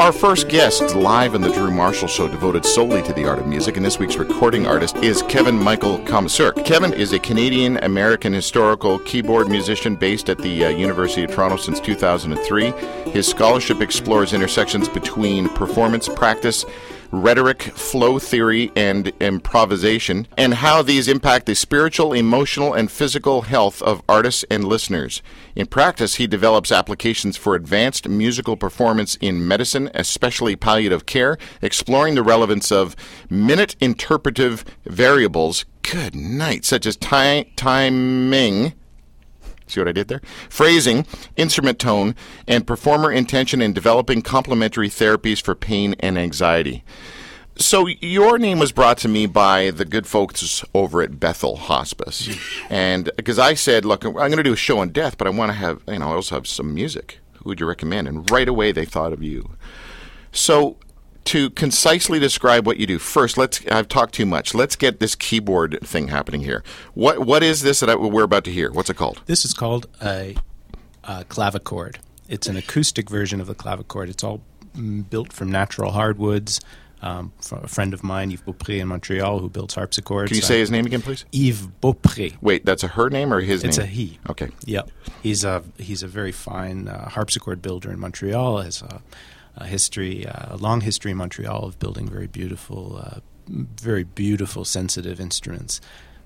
Our first guest live in the Drew Marshall Show devoted solely to the art of music, and this week's recording artist is Kevin Michael Komisaruk. Kevin is a Canadian American historical keyboard musician based at the uh, University of Toronto since 2003. His scholarship explores intersections between performance practice rhetoric, flow theory, and improvisation, and how these impact the spiritual, emotional, and physical health of artists and listeners. In practice, he develops applications for advanced musical performance in medicine, especially palliative care, exploring the relevance of minute interpretive variables. Good night, such as ti- timing See what I did there? Phrasing, instrument tone, and performer intention in developing complementary therapies for pain and anxiety. So your name was brought to me by the good folks over at Bethel Hospice, and because I said, "Look, I'm going to do a show on death, but I want to have, you know, I also have some music. Who would you recommend?" And right away they thought of you. So to concisely describe what you do, first, let's. I've talked too much. Let's get this keyboard thing happening here. What what is this that I, we're about to hear? What's it called? This is called a, a clavichord. It's an acoustic version of the clavichord. It's all mm, built from natural hardwoods. Um, a friend of mine, Yves Beaupré in Montreal, who builds harpsichords. Can you say his name again, please? Yves Beaupré. Wait, that's a her name or his It's name? It's a he. Okay. Yep. He's a he's a very fine uh, harpsichord builder in Montreal. Has a, a history, uh, a long history in Montreal of building very beautiful, uh, very beautiful, sensitive instruments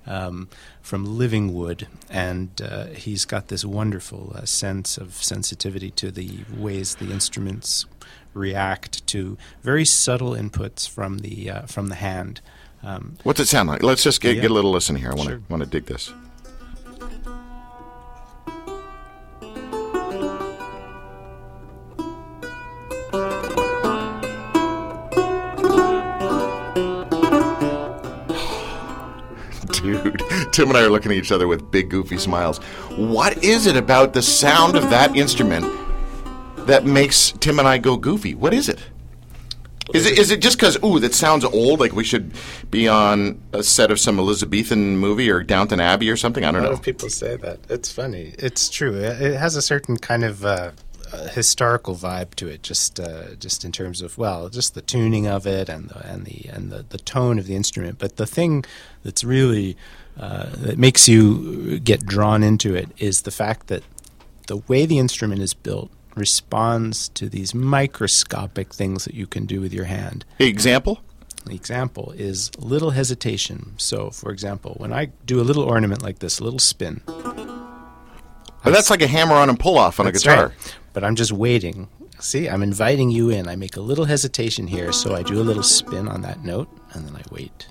um, from living wood, and uh, he's got this wonderful uh, sense of sensitivity to the ways the instruments react to very subtle inputs from the uh, from the hand. Um, What's it sound like? Let's just get, Yeah. get a little listen here. I want to Sure. want to dig this. Dude, Tim and I are looking at each other with big goofy smiles. What is it about the sound of that instrument that makes Tim and I go goofy? What is it? Is it is it just because ooh that sounds old like we should be on a set of some Elizabethan movie or Downton Abbey or something? I don't A lot know. of people say that. It's funny. It's true. It it has a certain kind of uh, uh, historical vibe to it, just uh, just in terms of well, just the tuning of it and the and the and the, the tone of the instrument. But the thing that's really uh, that makes you get drawn into it is the fact that the way the instrument is built responds to these microscopic things that you can do with your hand. Example? The example is little hesitation. So, for example, when I do a little ornament like this, a little spin, But that's like a hammer on and pull off on a guitar. right. But I'm just waiting. See, I'm inviting you in. I make a little hesitation here, so I do a little spin on that note, and then I wait.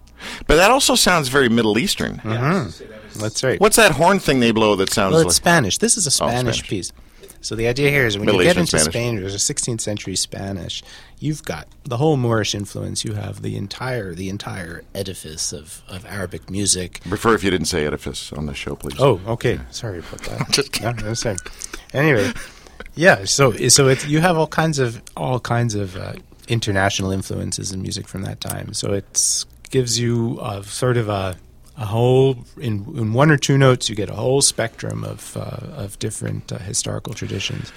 But that also sounds very Middle Eastern. Mm-hmm. That's right. What's that horn thing they blow that sounds Well, it's like? Spanish. This is a Oh, Spanish, Spanish. piece. So the idea here is when Middle you get Eastern into Spanish. Spain, there's a 16th century Spanish. You've got the whole Moorish influence. You have the entire the entire edifice of, of Arabic music. Prefer if you didn't say edifice on the show, please. Oh, okay. Sorry about that. Just kidding. No, no, sorry. Anyway, yeah. So so it's you have all kinds of all kinds of uh, international influences in music from that time. So it gives you a sort of a a whole in in one or two notes you get a whole spectrum of uh, of different uh, historical traditions.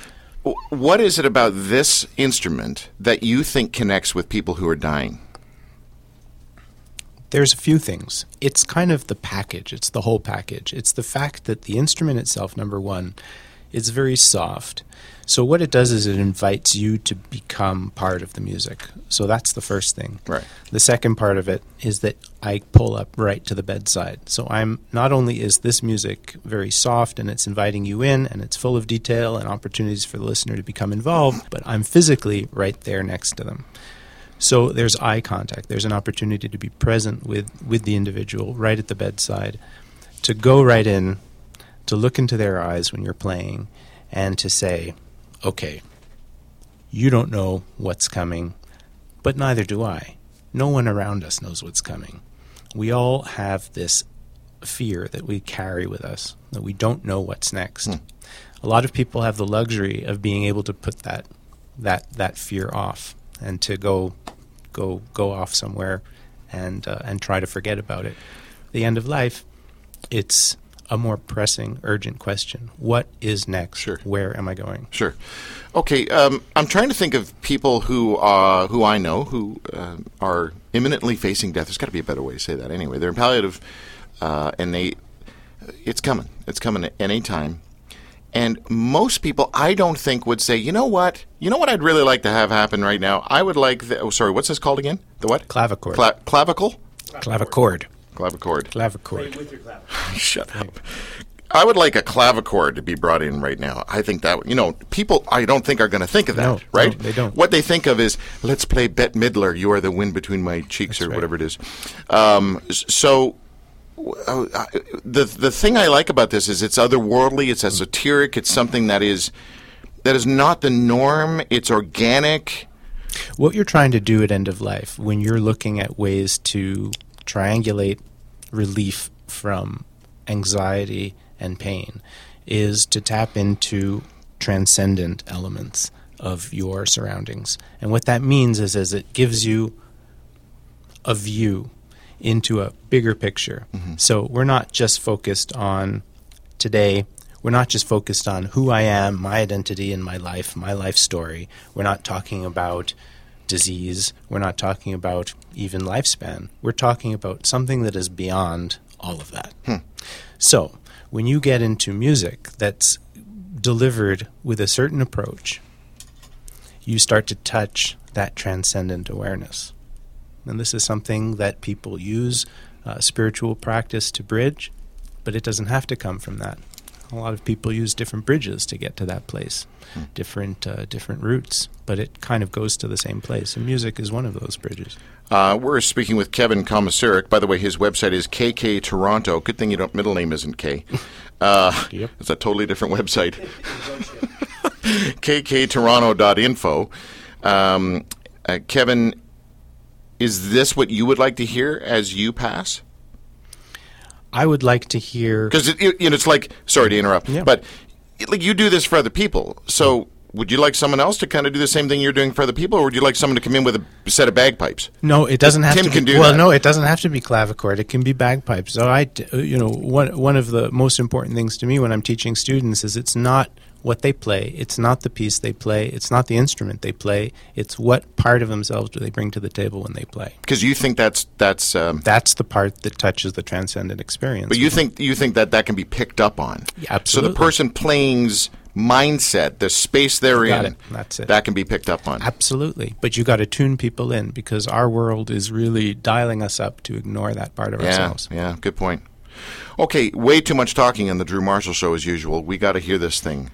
What is it about this instrument that you think connects with people who are dying? There's a few things. It's kind of the package. It's the whole package. It's the fact that the instrument itself, number one, is very soft. So what it does is it invites you to become part of the music. So that's the first thing. Right. The second part of it is that I pull up right to the bedside. So I'm not only is this music very soft and it's inviting you in and it's full of detail and opportunities for the listener to become involved, but I'm physically right there next to them. So there's eye contact. There's an opportunity to be present with, with the individual right at the bedside, to go right in, to look into their eyes when you're playing, and to say, okay, you don't know what's coming, but neither do I. No one around us knows what's coming. We all have this fear that we carry with us, that we don't know what's next. A lot of people have the luxury of being able to put that that that fear off and to go go go off somewhere and uh, and try to forget about it. The end of life, it's a more pressing, urgent question. What is next? Sure. Where am I going? Sure. Okay. Um, I'm trying to think of people who uh, who I know who uh, are imminently facing death. There's got to be a better way to say that. Anyway, they're in palliative, uh, and they it's coming. It's coming at any time. And most people, I don't think, would say, you know what? You know what I'd really like to have happen right now? I would like the. Oh, sorry. What's this called again? The what? Clavichord. Cla- clavicle. Clavichord. Clavichord. Clavichord. with your clap. Shut up. I would like a clavichord to be brought in right now. I think that you know people. I don't think are going to think of that, No, right? no, they don't. What they think of is let's play Bette Midler. You are the wind between my cheeks, or right. whatever it is. Um, so. uh, uh, The the thing I like about this is it's otherworldly, it's esoteric, it's something that is that is not the norm. It's organic. What you're trying to do at end of life, when you're looking at ways to triangulate relief from anxiety and pain, is to tap into transcendent elements of your surroundings. And what that means is, is it gives you a view into a bigger picture. Mm-hmm. So we're not just focused on today. We're not just focused on who I am, my identity in my life, my life story. We're not talking about disease. We're not talking about even lifespan. We're talking about something that is beyond all of that. So when you get into music that's delivered with a certain approach, you start to touch that transcendent awareness. And this is something that people use uh, spiritual practice to bridge, but it doesn't have to come from that. A lot of people use different bridges to get to that place, different uh, different routes, but it kind of goes to the same place. And music is one of those bridges. Uh, we're speaking with Kevin Komisaruk. By the way, his website is KK Toronto. Good thing you don't middle name isn't K. Uh, Yep. It's a totally different website. kktoronto.info. Um, uh, Kevin, is this what you would like to hear as you pass? I would like to hear. Because it, it, you know, it's like sorry to interrupt, Yeah. but it, like you do this for other people. So would you like someone else to kind of do the same thing you're doing for other people, or would you like someone to come in with a set of bagpipes? No, it doesn't have Tim to. can be, do well, that. no, it doesn't have to be clavichord. It can be bagpipes. So I, you know, one one of the most important things to me when I'm teaching students is it's not what they play, it's not the piece they play, it's not the instrument they play. It's what part of themselves do they bring to the table when they play. Because you think that's that's. Um, That's the part that touches the transcendent experience. But you think you think that that can be picked up on. Yeah, absolutely. So the person playing's mindset, the space they're in, it. That's it. that can be picked up on. Absolutely, but you got to tune people in because our world is really dialing us up to ignore that part of Yeah, ourselves. yeah, good point. Okay, way too much talking on the Drew Marshall show as usual. We got to hear this thing,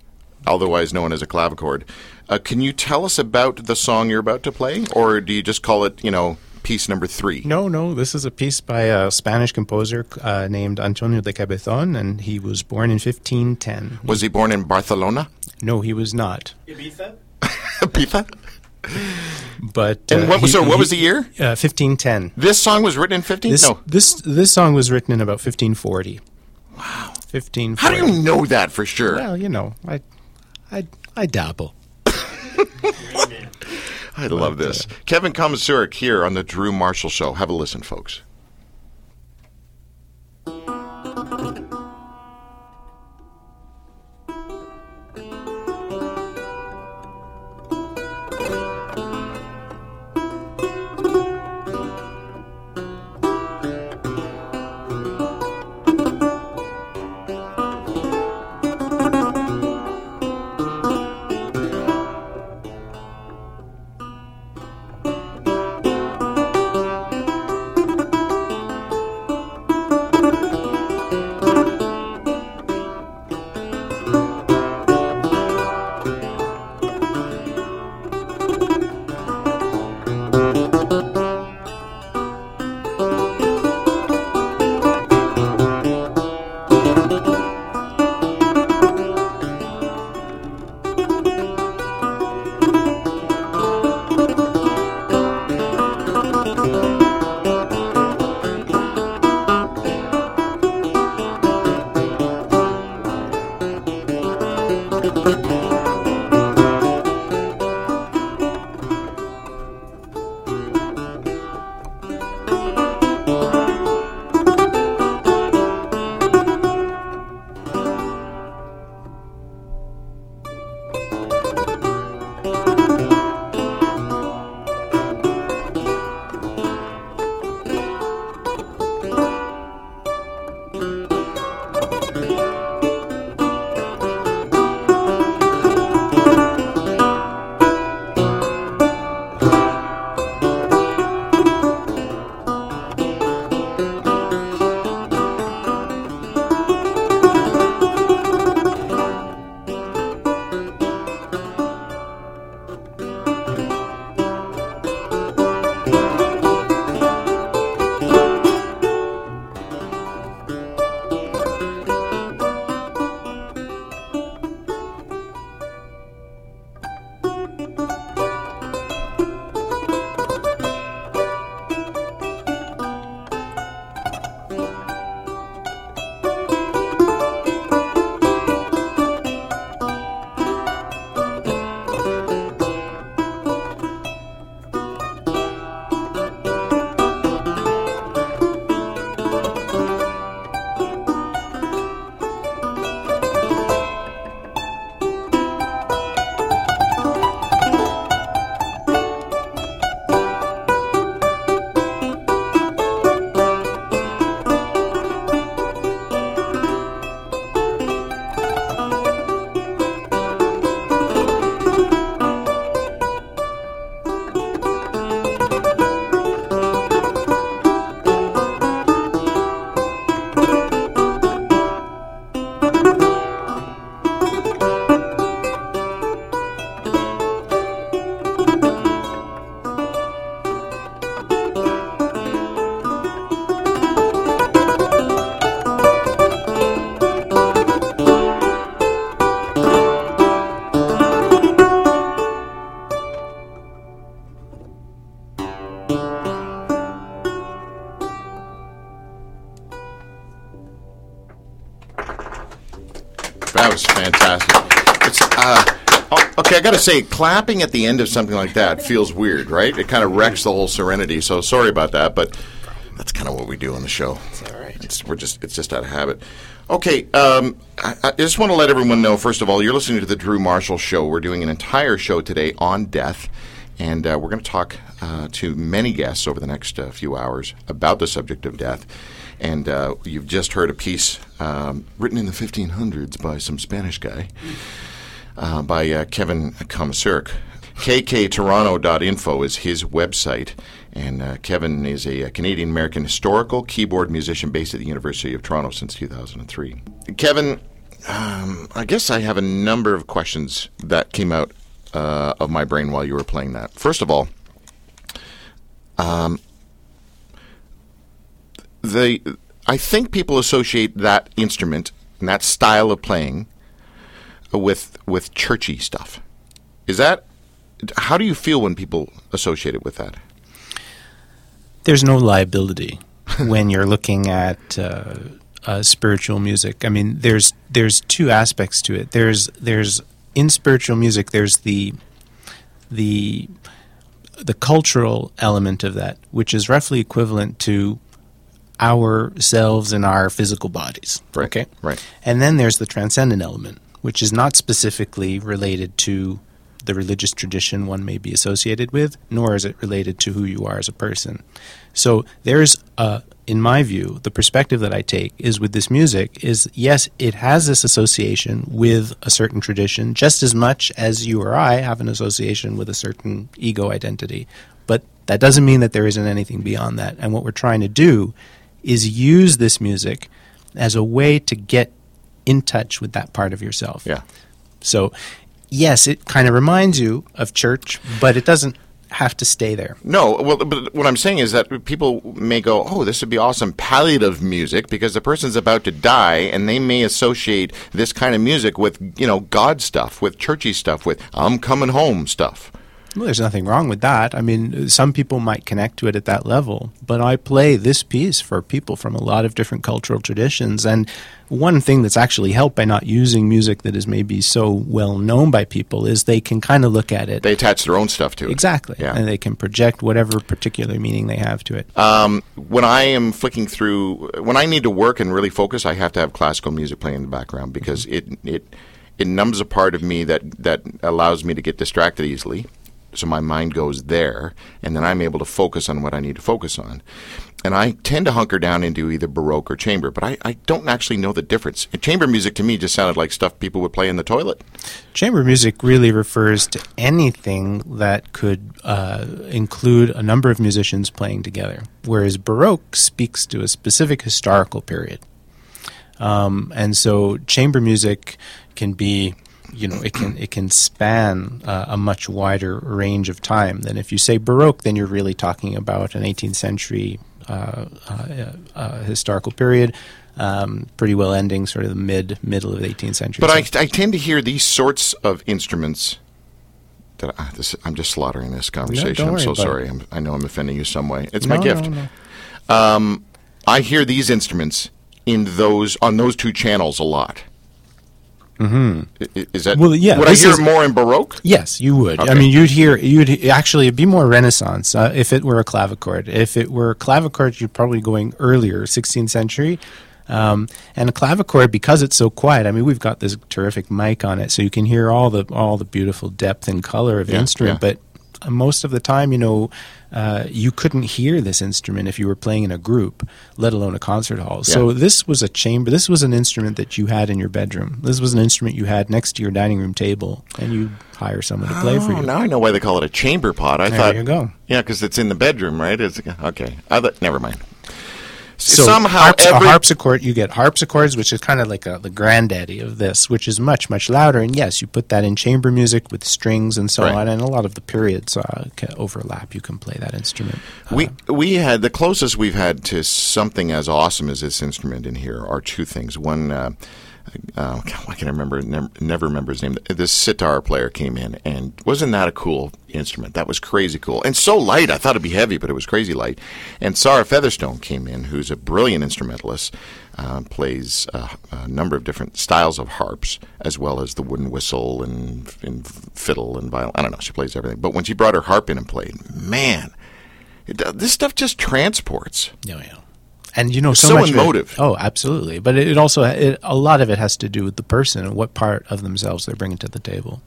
otherwise known as a clavichord. Uh, can you tell us about the song you're about to play, or do you just call it, you know, piece number three? No, no, this is a piece by a Spanish composer uh, named Antonio de Cabezon, and he was born in 1510. Was he born in Barcelona? No, he was not. Ibiza? Ibiza? But And uh, what was he- so? What was the year? Uh, 1510. This song was written in 15? No. this this song was written in about 1540. Wow. 1540. How do you know that for sure? Well, you know, I I I dabble. I love this. Kevin Komisaruk here on the Drew Marshall Show. Have a listen, folks. Say, clapping at the end of something like that feels weird, right? It kind of wrecks the whole serenity. So sorry about that, but that's kind of what we do on the show. It's all right. It's, we're just it's just out of habit. Okay, um, I, I just want to let everyone know. First of all, you're listening to the Drew Marshall Show. We're doing an entire show today on death, and uh, we're going to talk uh, to many guests over the next uh, few hours about the subject of death. And uh, you've just heard a piece um, written in the 1500s by some Spanish guy, uh, by uh, Kevin Komisaruk. KKToronto.info is his website. And uh, Kevin is a, a Canadian American historical keyboard musician based at the University of Toronto since 2003. Kevin, um, I guess I have a number of questions that came out uh, of my brain while you were playing that. First of all, um, the I think people associate that instrument and that style of playing with with churchy stuff. Is that how do you feel when people associate it with that? There's no liability when you're looking at uh, uh, spiritual music. I mean, there's there's two aspects to it. There's there's in spiritual music. There's the the the cultural element of that, which is roughly equivalent to ourselves and our physical bodies. Right. Okay. Right. And then there's the transcendent element, which is not specifically related to the religious tradition one may be associated with, nor is it related to who you are as a person. So there's a in my view, the perspective that I take is with this music is yes, it has this association with a certain tradition just as much as you or I have an association with a certain ego identity. But that doesn't mean that there isn't anything beyond that. And what we're trying to do is use this music as a way to get in touch with that part of yourself. Yeah. So, yes, it kind of reminds you of church, but it doesn't have to stay there. No, well, but what I'm saying is that people may go, "Oh, this would be awesome palliative music," because the person's about to die, and they may associate this kind of music with, you know, God stuff, with churchy stuff, with "I'm coming home" stuff. Well, there's nothing wrong with that. I mean, some people might connect to it at that level, but I play this piece for people from a lot of different cultural traditions. And one thing that's actually helped by not using music that is maybe so well known by people is they can kind of look at it. They attach their own stuff to it. Exactly. Yeah. And they can project whatever particular meaning they have to it. Um, when I am flicking through, when I need to work and really focus, I have to have classical music playing in the background because it it it numbs a part of me that that allows me to get distracted easily. So my mind goes there, and then I'm able to focus on what I need to focus on. And I tend to hunker down into either Baroque or chamber, but I, I don't actually know the difference. And chamber music to me just sounded like stuff people would play in the toilet. Chamber music really refers to anything that could uh, include a number of musicians playing together, whereas Baroque speaks to a specific historical period. Um, and so chamber music can be you know it can it can span uh, a much wider range of time than if you say baroque then you're really talking about an 18th century uh, uh, uh, historical period um, pretty well ending sort of the mid middle of the 18th century But I, I tend to hear these sorts of instruments. That I, this, I'm just slaughtering this conversation. don't I'm so sorry. I'm, I know I'm offending you some way. It's No, my gift. no, no. Um, I hear these instruments in those on those two channels a lot. Mm-hmm. Is that Well, yeah, Would I hear is- more in Baroque? Yes, you would. I mean, you'd hear you'd actually it'd be more Renaissance uh, if it were a clavichord. If it were a clavichord, you're probably going earlier, 16th century. Um, and a clavichord, because it's so quiet. I mean, we've got this terrific mic on it, so you can hear all the all the beautiful depth and color of the Yeah, instrument. yeah. But most of the time, you know, uh, you couldn't hear this instrument if you were playing in a group, let alone a concert hall. So this was a chamber. This was an instrument that you had in your bedroom. This was an instrument you had next to your dining room table, and you hire someone to play for Oh, you. now I know why they call it a chamber pot. I There thought you go. Yeah, because it's in the bedroom, right? It's okay. I thought, never mind. So Somehow, harps, every a harpsichord, you get harpsichords, which is kind of like a, the granddaddy of this, which is much much louder. And yes, you put that in chamber music with strings and so Right. on, and a lot of the periods uh, overlap. You can play that instrument. We we had the closest we've had to something as awesome as this instrument in here are two things. One, uh, uh, I can remember never, never remember his name. This sitar player came in, and wasn't that a cool instrument? That was crazy cool and so light. I thought it'd be heavy, but it was crazy light. And Sarah Featherstone came in, who's a brilliant instrumentalist, uh, plays uh, a number of different styles of harps, as well as the wooden whistle and, and fiddle and violin. I don't know. She plays everything. But when she brought her harp in and played, man, it, this stuff just transports. Yeah, yeah and you know so, so much emotive. It, oh, absolutely. But it, it also it, a lot of it has to do with the person and what part of themselves they're bringing to the table.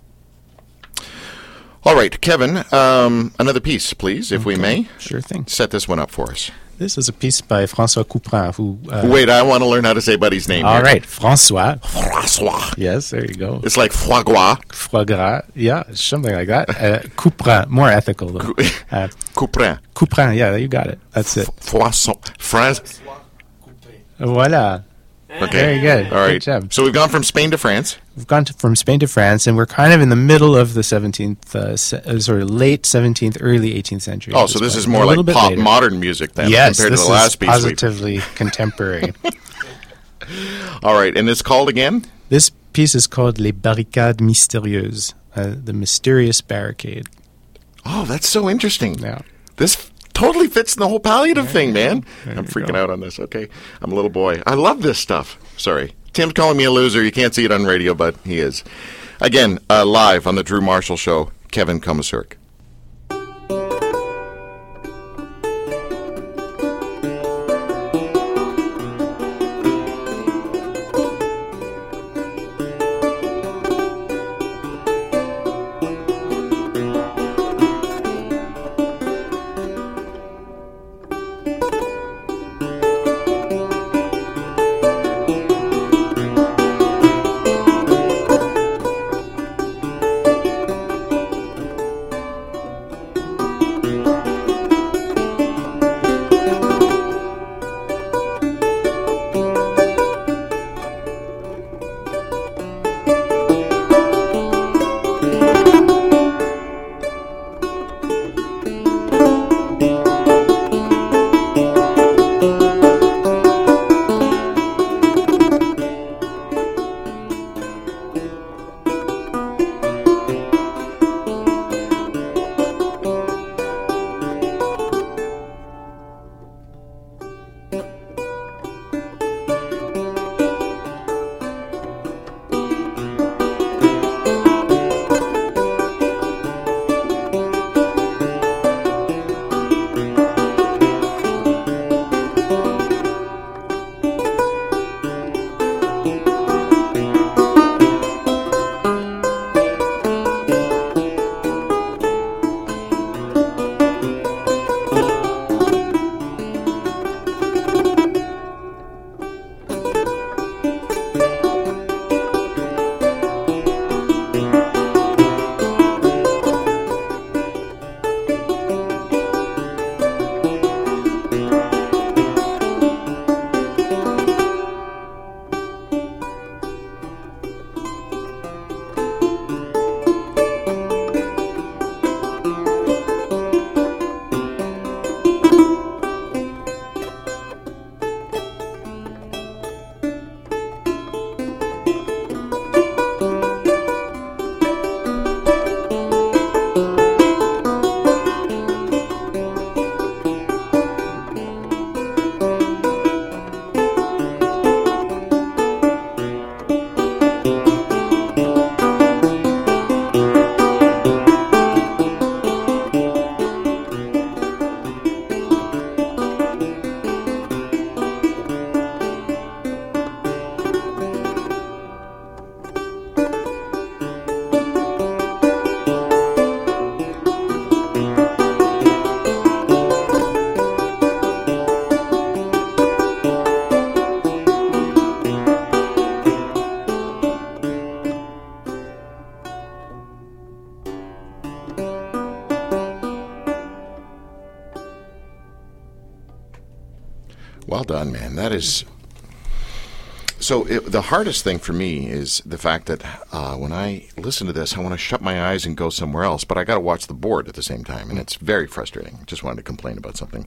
All right, Kevin, um, another piece, please, if okay. we may. Sure thing. Set this one up for us. This is a piece by Francois Couperin. Who uh, wait? I want to learn how to say Buddy's name. All here. right, Francois. Francois. Yes, there you go. It's like foie gras. Foie gras. Yeah, something like that. Uh, Couperin, more ethical though. Uh, Couperin. Couperin. Yeah, you got it. That's it. Francois. France. Voilà. Okay. Very good. All right. Good job. So we've gone from Spain to France. We've gone to, from Spain to France, and we're kind of in the middle of the 17th, uh, se- uh, sort of late 17th, early 18th century. Oh, so this point. is more like pop later. modern music then, yes, compared to the last piece. positively contemporary. All right, and it's called again? This piece is called Les Barricades Mystérieuses, uh, the mysterious barricade. Oh, that's so interesting. Yeah. This totally fits in the whole palliative thing, man. I'm freaking go. out on this. Okay. I'm a little boy. I love this stuff. Sorry. Tim's calling me a loser. You can't see it on radio, but he is. Again, uh, live on the Drew Marshall Show, Kevin Komisaruk. Is so it, the hardest thing for me is the fact that uh, when I listen to this, I want to shut my eyes and go somewhere else, but I got to watch the board at the same time, and it's very frustrating. Just wanted to complain about something.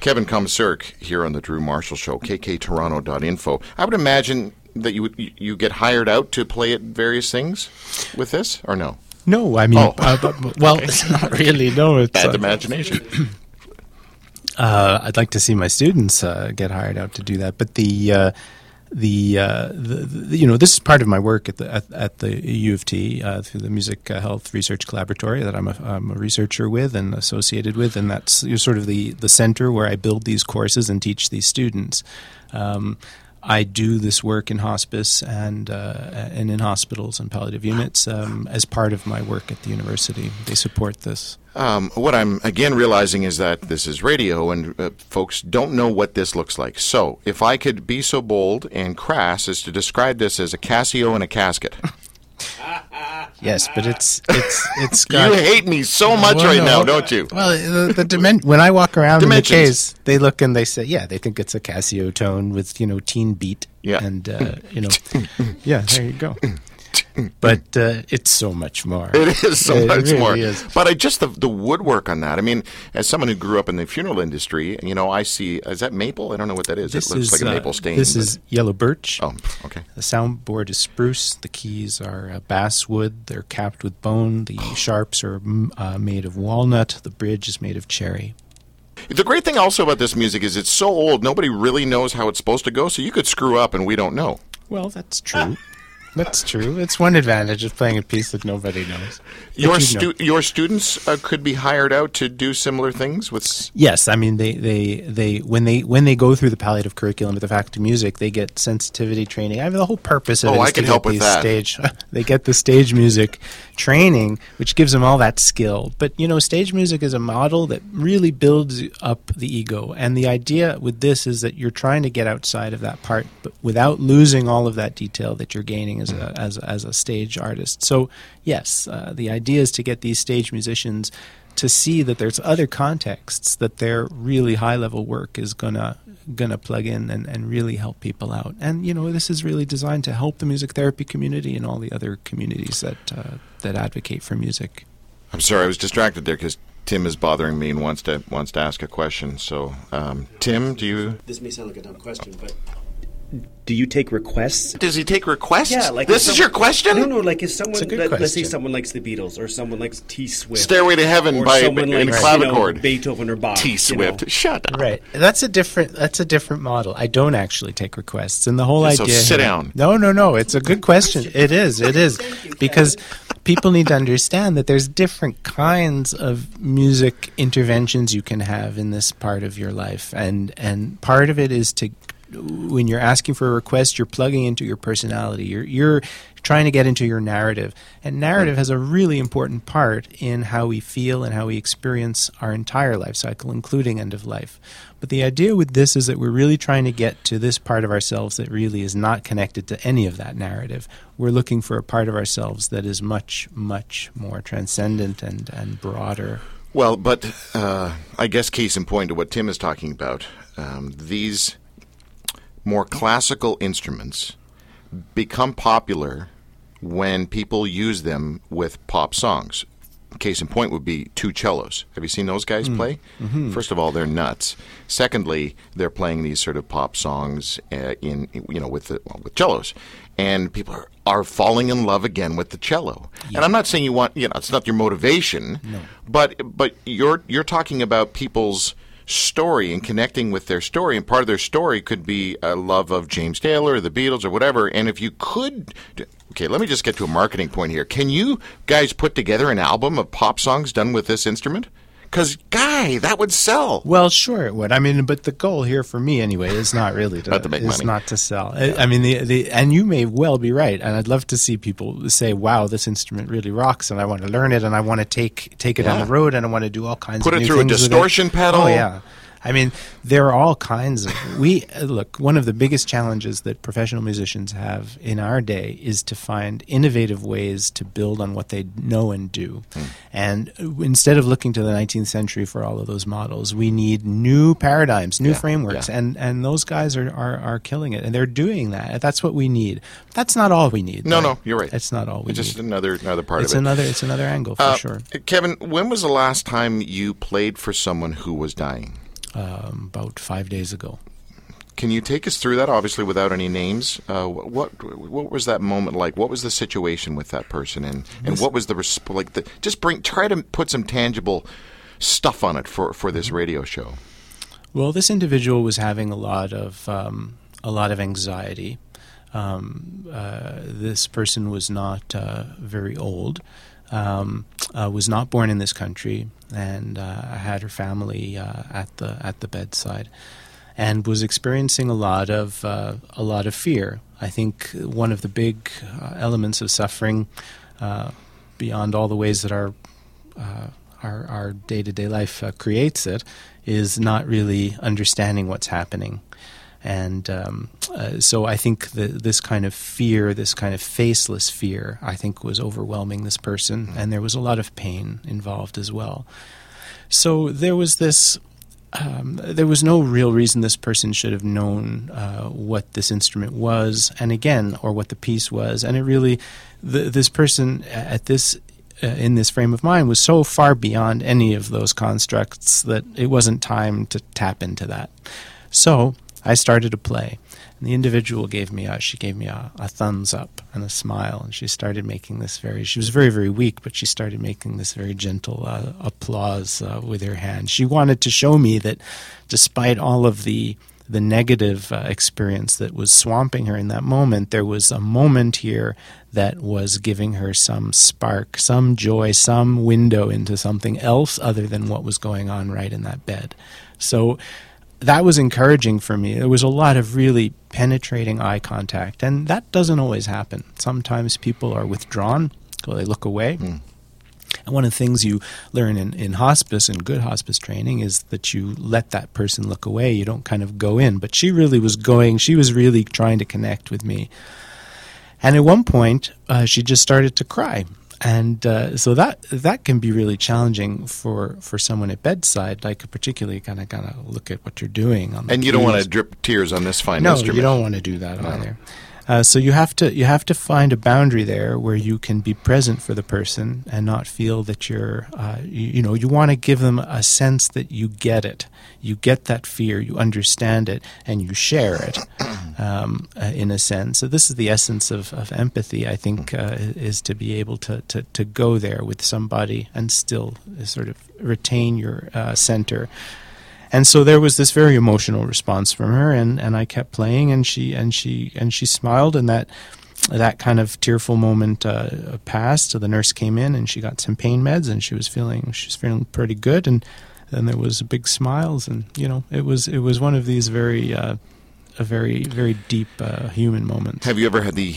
Kevin Komisaruk here on the Drew Marshall Show, kktoronto.info. I would imagine that you you- get hired out to play at various things with this or no? No, I mean, Oh. uh, well, it's not really. No, it's Bad uh, imagination. Uh, I'd like to see my students uh, get hired out to do that, but the uh, the, uh, the, the you know this is part of my work at the at, at the U of T uh, through the Music Health Research Collaboratory that I'm a, I'm a researcher with and associated with, and that's sort of the the center where I build these courses and teach these students. Um, I do this work in hospice and uh, and in hospitals and palliative units um, as part of my work at the university. They support this. Um, what I'm again realizing is that this is radio, and uh, folks don't know what this looks like. So, if I could be so bold and crass as to describe this as a Casio in a casket, Yes, but it's it's it's got. you hate me so much Well, right no. now, don't you? Well, the, the dimen- when I walk around in the Dimensions. case, they look and they say, yeah, they think it's a Casio tone with you know teen beat. Yeah. and uh, you know, yeah, there you go. But uh, it's so much more. It is so It much really more. is. But I just the the woodwork on that. I mean, as someone who grew up in the funeral industry, you know, I see is that maple? I don't know what that is. This it looks is like a uh, maple stain. This but- is yellow birch. oh, okay. The soundboard is spruce. The keys are uh, basswood. They're capped with bone. The sharps are mm, uh, made of walnut. The bridge is made of cherry. The great thing also about this music is it's so old, nobody really knows how it's supposed to go. So you could screw up, and we don't know. Well, that's true. That's true. It's one advantage of playing a piece that nobody knows. Your you know. your students uh, could be hired out to do similar things with. s- Yes, I mean they, they, they when they when they go through the palliative curriculum at the Faculty of Music, they get sensitivity training. I mean, the whole purpose of Oh, it is I to can help with these that. stage. they get the stage music training, which gives them all that skill. But you know, stage music is a model that really builds up the ego. And the idea with this is that you're trying to get outside of that part, but without losing all of that detail that you're gaining as a as a, as a stage artist. So yes, uh, the idea is to get these stage musicians to see that there's other contexts that their really high level work is gonna gonna plug in and, and really help people out. And you know, this is really designed to help the music therapy community and all the other communities that uh, that advocate for music. I'm sorry, I was distracted there because Tim is bothering me and wants to wants to ask a question. So, um, Tim, do you This may sound like a dumb question, but do you take requests? does he take requests? Yeah, like this if is some- your question. No, no. Like if someone, a good let, us say someone likes the Beatles, or someone likes T Swift, Stairway to Heaven or by someone in likes clavichord. you know, Beethoven or Bach. T you Swift. know. Shut up. Right. That's a different that's a different model. I don't actually take requests. And the whole So idea sit here- down. No, no, no. It's a good question. It is. It is. Because people need to understand that there's different kinds of music interventions you can have in this part of your life. And and part of it is to when you're asking for a request, you're plugging into your personality. You're you're trying to get into your narrative. And narrative has a really important part in how we feel and how we experience our entire life cycle, including end of life. But the idea with this is that we're really trying to get to this part of ourselves that really is not connected to any of that narrative. We're looking for a part of ourselves that is much, much more transcendent and, and broader. Well, but uh, I guess case in point to what Tim is talking about, um, these more classical instruments become popular when people use them with pop songs. Case in point would be two cellos. Have you seen those guys play? First of all, they're nuts. Secondly, they're playing these sort of pop songs uh, in you know with the well, with cellos, and people are, are falling in love again with the cello. And I'm not saying you want you know it's not your motivation, but but you're you're talking about people's story and connecting with their story. And part of their story could be a love of James Taylor, or the Beatles, or whatever. And if you could, okay, let me just get to a marketing point here. Can you guys put together an album of pop songs done with this instrument? Because, guy, that would sell. Well, sure it would. I mean, but the goal here for me, anyway, is not really to, Not to make is money. not to sell. I, I mean, the, the and you may well be right, and I'd love to see people say, "Wow, this instrument really rocks," and I want to learn it, and I want to take take it Yeah. on the road, and I want to do all kinds Put of it through a distortion pedal. Oh yeah. I mean, there are all kinds of. We look. One of the biggest challenges that professional musicians have in our day is to find innovative ways to build on what they know and do. Hmm. And instead of looking to the 19th century for all of those models, we need new paradigms, new Yeah, frameworks, yeah. and and those guys are, are are killing it, and they're doing that. That's what we need. That's not all we need. No, though. no, you're right. It's not all we It's just need. another another part It's of it. another. It's another angle for Uh, sure. Kevin, when was the last time you played for someone who was dying? Um, about five days ago. Can you take us through that? Obviously, without any names. Uh, what, what was that moment like? What was the situation with that person, and and what was the resp- like? The, just bring try to put some tangible stuff on it for for this radio show. Well, this individual was having a lot of um, a lot of anxiety. Um, uh, this person was not uh, very old, um, uh, was not born in this country, and uh, had her family uh, at the at the bedside, and was experiencing a lot of uh, a lot of fear. I think one of the big elements of suffering, beyond all the ways that our our, our day-to-day life creates it, is not really understanding what's happening. And um, uh, so I think that this kind of fear, this kind of faceless fear, I think was overwhelming this person, mm-hmm. and there was a lot of pain involved as well. So there was this. Um, there was no real reason this person should have known uh, what this instrument was, and again, or what the piece was. And it really, this person at this uh, in this frame of mind was so far beyond any of those constructs that it wasn't time to tap into that. So I started to play, and the individual gave me a she gave me a, a thumbs up and a smile, and she started making this very. She was very very weak, but she started making this very gentle uh, applause uh, with her hand. She wanted to show me that, despite all of the the negative uh, experience that was swamping her in that moment, there was a moment here that was giving her some spark, some joy, some window into something else other than what was going on right in that bed. So that was encouraging for me. There was a lot of really penetrating eye contact, and that doesn't always happen. Sometimes people are withdrawn, so they look away. Mm. And one of the things you learn in, in hospice and good hospice training is that you let that person look away. You don't kind of go in. But she really was going, she was really trying to connect with me. And at one point, uh, she just started to cry and uh, so that that can be really challenging for, for someone at bedside, like particularly kind of kind of look at what you're doing. and you don't want to drip tears on this fine no, instrument. you don't want to do that no. either. Uh, so you have to you have to find a boundary there where you can be present for the person and not feel that you're uh, you, you, know you want to give them a sense that you get it, you get that fear, you understand it, and you share it um, uh, in a sense. So this is the essence of, of empathy. I think uh, is to be able to, to to go there with somebody and still sort of retain your uh, center. And so there was this very emotional response from her, and, and I kept playing, and she and she and she smiled, and that that kind of tearful moment uh, passed. So the nurse came in, and she got some pain meds, and she was feeling she was feeling pretty good, and then there was big smiles, and you know it was it was one of these very uh, a very very deep uh, human moments. Have you ever had the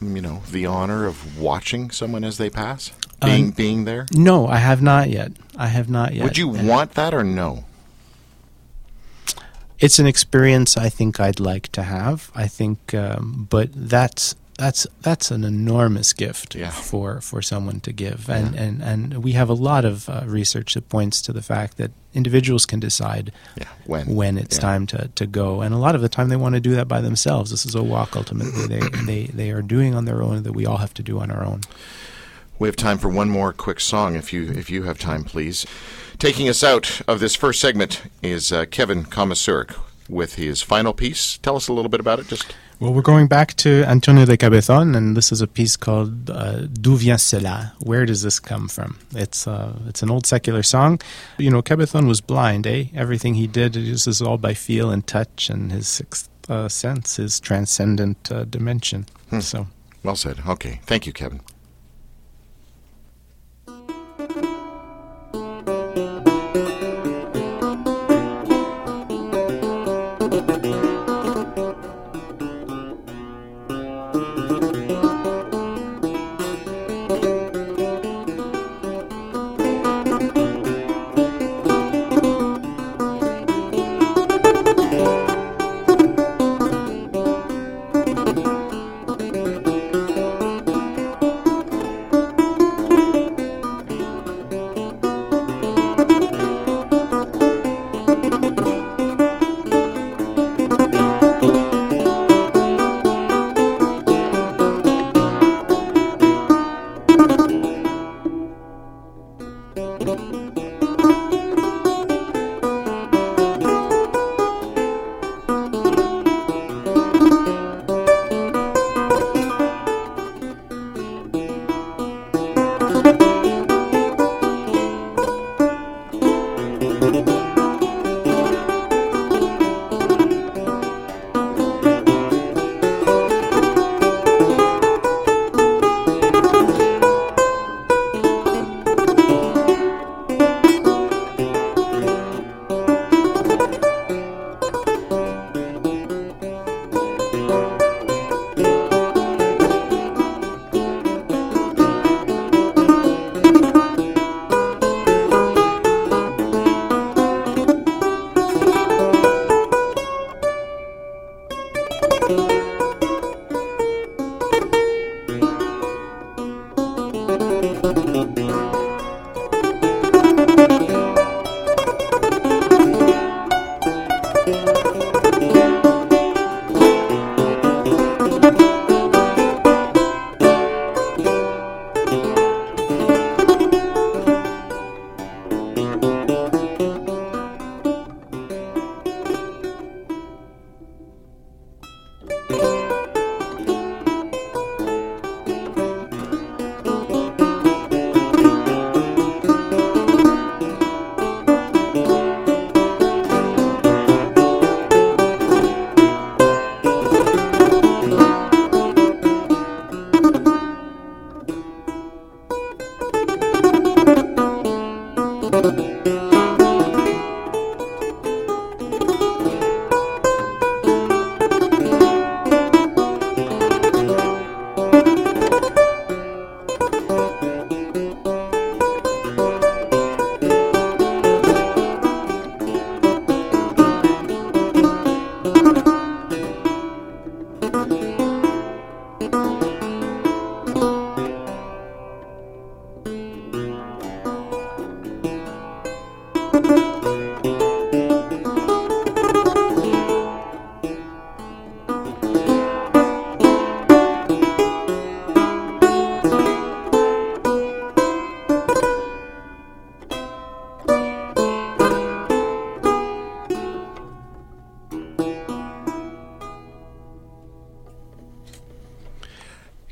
you know the honor of watching someone as they pass? Being um, being there? No, I have not yet. I have not yet. Would you want that or no? It's an experience I think I'd like to have. I think, um, but that's that's that's an enormous gift yeah. for, for someone to give, and, yeah. and and we have a lot of uh, research that points to the fact that individuals can decide yeah. when when it's time to, to go, and a lot of the time they want to do that by themselves. This is a walk ultimately they they they are doing on their own that we all have to do on our own. We have time for one more quick song, if you if you have time, please. Taking us out of this first segment is uh, Kevin Komisaruk with his final piece. Tell us a little bit about it, just. Well, we're going back to Antonio de Cabezon, and this is a piece called uh, "D'où vient cela?" Where does this come from? It's uh, it's an old secular song. You know, Cabezon was blind. Eh, everything he did this is all by feel and touch, and his sixth uh, sense, his transcendent uh, dimension. Hmm. So, well said. Okay, thank you, Kevin.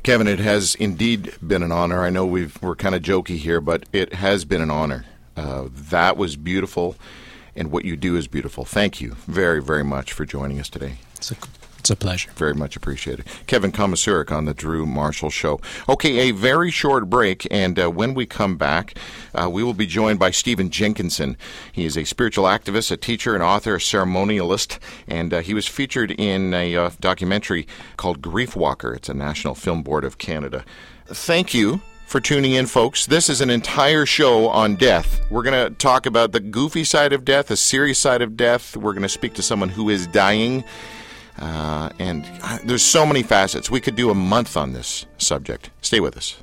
Kevin, it has indeed been an honor. I know we've, we're kind of jokey here, but it has been an honor. Uh, that was beautiful, and what you do is beautiful. Thank you very, very much for joining us today. It's a, it's a pleasure. Very much appreciated. Kevin Komisaruk on the Drew Marshall Show. Okay, a very short break, and uh, when we come back, uh, we will be joined by Stephen Jenkinson. He is a spiritual activist, a teacher, an author, a ceremonialist, and uh, he was featured in a uh, documentary called Griefwalker. It's a National Film Board of Canada. Thank you for tuning in, folks. This is an entire show on death. We're going to talk about the goofy side of death, the serious side of death. We're going to speak to someone who is dying. Uh, and there's so many facets. We could do a month on this subject. Stay with us.